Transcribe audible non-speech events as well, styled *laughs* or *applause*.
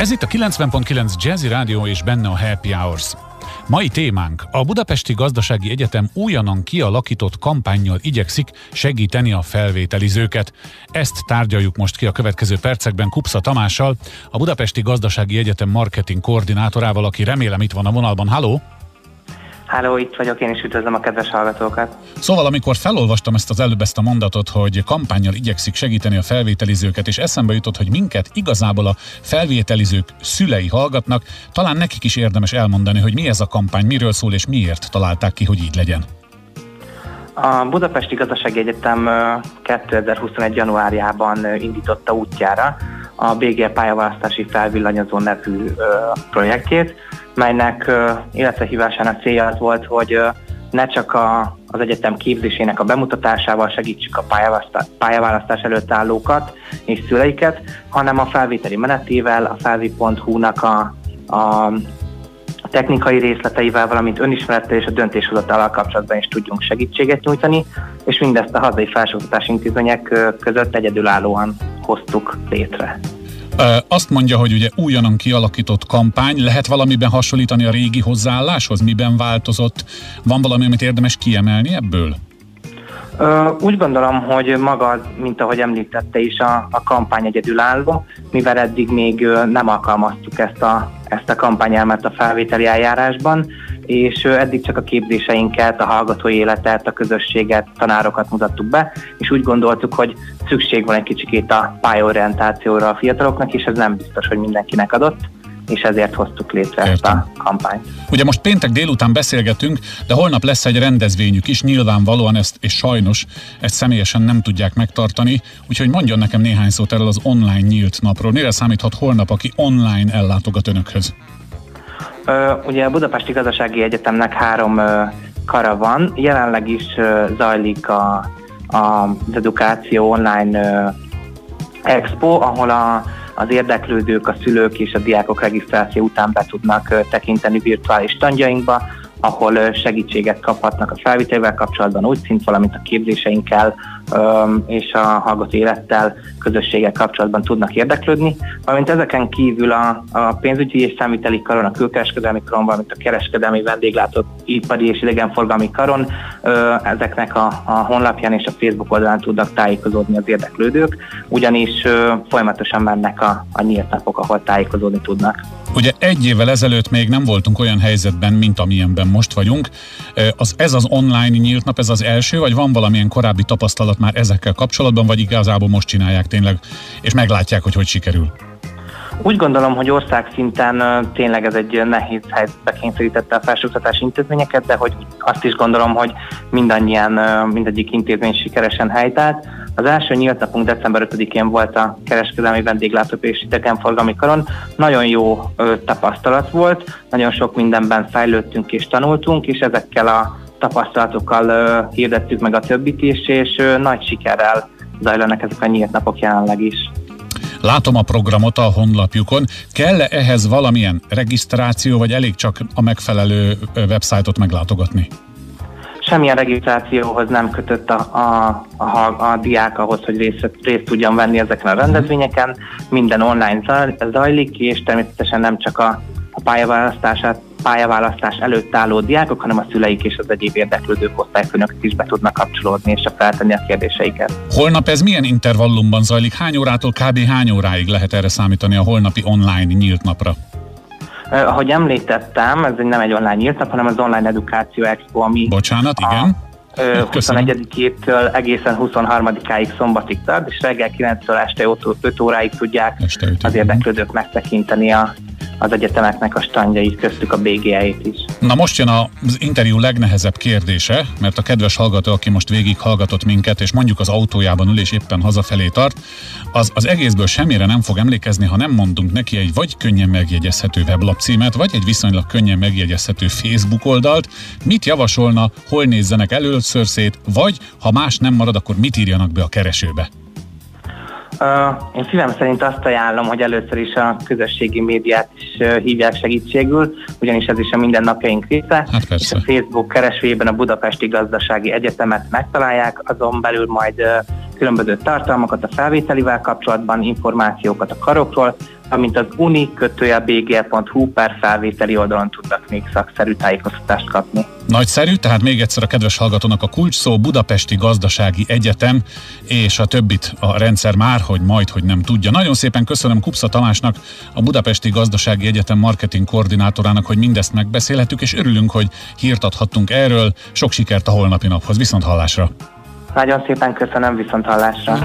Ez itt a 90.9 Jazzy Rádió és benne a Happy Hours. Mai témánk a Budapesti Gazdasági Egyetem újonnan kialakított kampányjal igyekszik segíteni a felvételizőket. Ezt tárgyaljuk most ki a következő percekben Kupsza Tamással, a Budapesti Gazdasági Egyetem marketing koordinátorával, aki remélem itt van a vonalban. Halló! Háló, itt vagyok, én is üdvözlöm a kedves hallgatókat. Szóval, amikor felolvastam ezt az előbb ezt a mondatot, hogy kampányjal igyekszik segíteni a felvételizőket, és eszembe jutott, hogy minket igazából a felvételizők szülei hallgatnak, talán nekik is érdemes elmondani, hogy mi ez a kampány, miről szól, és miért találták ki, hogy így legyen. A Budapesti Gazdasági Egyetem 2021. januárjában indította útjára a BG pályaválasztási felvillanyozó nevű projektjét, melynek életrehívásának célja az volt, hogy ne csak a, az egyetem képzésének a bemutatásával segítsük a pályaválasztás, pályaválasztás előtt állókat és szüleiket, hanem a felvételi menetével, a felvi.hu-nak a, a technikai részleteivel, valamint önismerettel és a döntéshozatalal kapcsolatban is tudjunk segítséget nyújtani, és mindezt a hazai felsőoktatási intézmények között egyedülállóan hoztuk létre. Azt mondja, hogy ugye újonnan kialakított kampány, lehet valamiben hasonlítani a régi hozzáálláshoz? Miben változott? Van valami, amit érdemes kiemelni ebből? Úgy gondolom, hogy maga, mint ahogy említette is, a, a kampány egyedülálló, mivel eddig még nem alkalmaztuk ezt a, ezt a kampányelmet a felvételi eljárásban, és eddig csak a képzéseinket, a hallgatói életet, a közösséget, tanárokat mutattuk be, és úgy gondoltuk, hogy szükség van egy kicsikét a pályorientációra a fiataloknak, és ez nem biztos, hogy mindenkinek adott és ezért hoztuk létre Értem. ezt a kampányt. Ugye most péntek délután beszélgetünk, de holnap lesz egy rendezvényük is, nyilvánvalóan ezt, és sajnos ezt személyesen nem tudják megtartani, úgyhogy mondjon nekem néhány szót erről az online nyílt napról. Mire számíthat holnap, aki online ellátogat önökhöz? Ugye a Budapesti Gazdasági Egyetemnek három kara van, jelenleg is zajlik a, a, az edukáció online expo, ahol a, az érdeklődők, a szülők és a diákok regisztráció után be tudnak tekinteni virtuális tandjainkba, ahol segítséget kaphatnak a felvételével kapcsolatban, úgy szint, valamint a képzéseinkkel és a hallgató élettel, közösséggel kapcsolatban tudnak érdeklődni, valamint ezeken kívül a, a pénzügyi és számviteli karon, a külkereskedelmi karon, valamint a kereskedelmi vendéglátott ipari és idegenforgalmi karon ezeknek a, a honlapján és a Facebook oldalán tudnak tájékozódni az érdeklődők, ugyanis folyamatosan mennek a, a nyílt napok, ahol tájékozódni tudnak. Ugye egy évvel ezelőtt még nem voltunk olyan helyzetben, mint amilyenben most vagyunk. Az, ez az online nyílt nap, ez az első, vagy van valamilyen korábbi tapasztalat már ezekkel kapcsolatban, vagy igazából most csinálják tényleg, és meglátják, hogy hogy sikerül? Úgy gondolom, hogy országszinten tényleg ez egy nehéz helyzetbe kényszerítette a felsőoktatási intézményeket, de hogy azt is gondolom, hogy mindannyian, mindegyik intézmény sikeresen helytált. Az első nyílt napunk december 5-én volt a kereskedelmi vendéglátó és idegenforgalmi karon. Nagyon jó tapasztalat volt, nagyon sok mindenben fejlődtünk és tanultunk, és ezekkel a tapasztalatokkal hirdettük meg a többit is, és nagy sikerrel zajlanak ezek a nyílt napok jelenleg is. Látom a programot a honlapjukon. Kell-e ehhez valamilyen regisztráció, vagy elég csak a megfelelő websájtot meglátogatni? semmilyen regisztrációhoz nem kötött a, a, a, a diák ahhoz, hogy részt, részt tudjon venni ezeken a rendezvényeken. Minden online zajlik, és természetesen nem csak a, pályaválasztását pályaválasztás előtt álló diákok, hanem a szüleik és az egyéb érdeklődők osztályfőnök is be tudnak kapcsolódni és feltenni a kérdéseiket. Holnap ez milyen intervallumban zajlik? Hány órától kb. hány óráig lehet erre számítani a holnapi online nyílt napra? Ahogy említettem, ez nem egy online nyílt nap, hanem az Online Edukáció Expo, ami... Bocsánat, igen. 21-től *laughs* egészen 23-áig szombatig tart, és reggel 9-től este 5 óráig tudják este az érdeklődők megtekinteni a az egyetemeknek a standjait, köztük a BGE-ét is. Na most jön az interjú legnehezebb kérdése, mert a kedves hallgató, aki most végig hallgatott minket, és mondjuk az autójában ül és éppen hazafelé tart, az, az egészből semmire nem fog emlékezni, ha nem mondunk neki egy vagy könnyen megjegyezhető weblapcímet, vagy egy viszonylag könnyen megjegyezhető Facebook oldalt, mit javasolna, hol nézzenek először szét, vagy ha más nem marad, akkor mit írjanak be a keresőbe? Én szívem szerint azt ajánlom, hogy először is a közösségi médiát is hívják segítségül, ugyanis ez is a mindennapjaink része. Hát és a Facebook keresőjében a Budapesti Gazdasági Egyetemet megtalálják, azon belül majd különböző tartalmakat a felvételivel kapcsolatban, információkat a karokról, amint az uni-bgl.hu per felvételi oldalon tudnak még szakszerű tájékoztatást kapni. Nagyszerű, tehát még egyszer a kedves hallgatónak a kulcs szó Budapesti Gazdasági Egyetem, és a többit a rendszer már, hogy majd, hogy nem tudja. Nagyon szépen köszönöm Kupsza Tamásnak, a Budapesti Gazdasági Egyetem marketing koordinátorának, hogy mindezt megbeszélhetük, és örülünk, hogy hírt adhattunk erről. Sok sikert a holnapi naphoz. Viszont hallásra! Nagyon szépen köszönöm, viszont hallásra!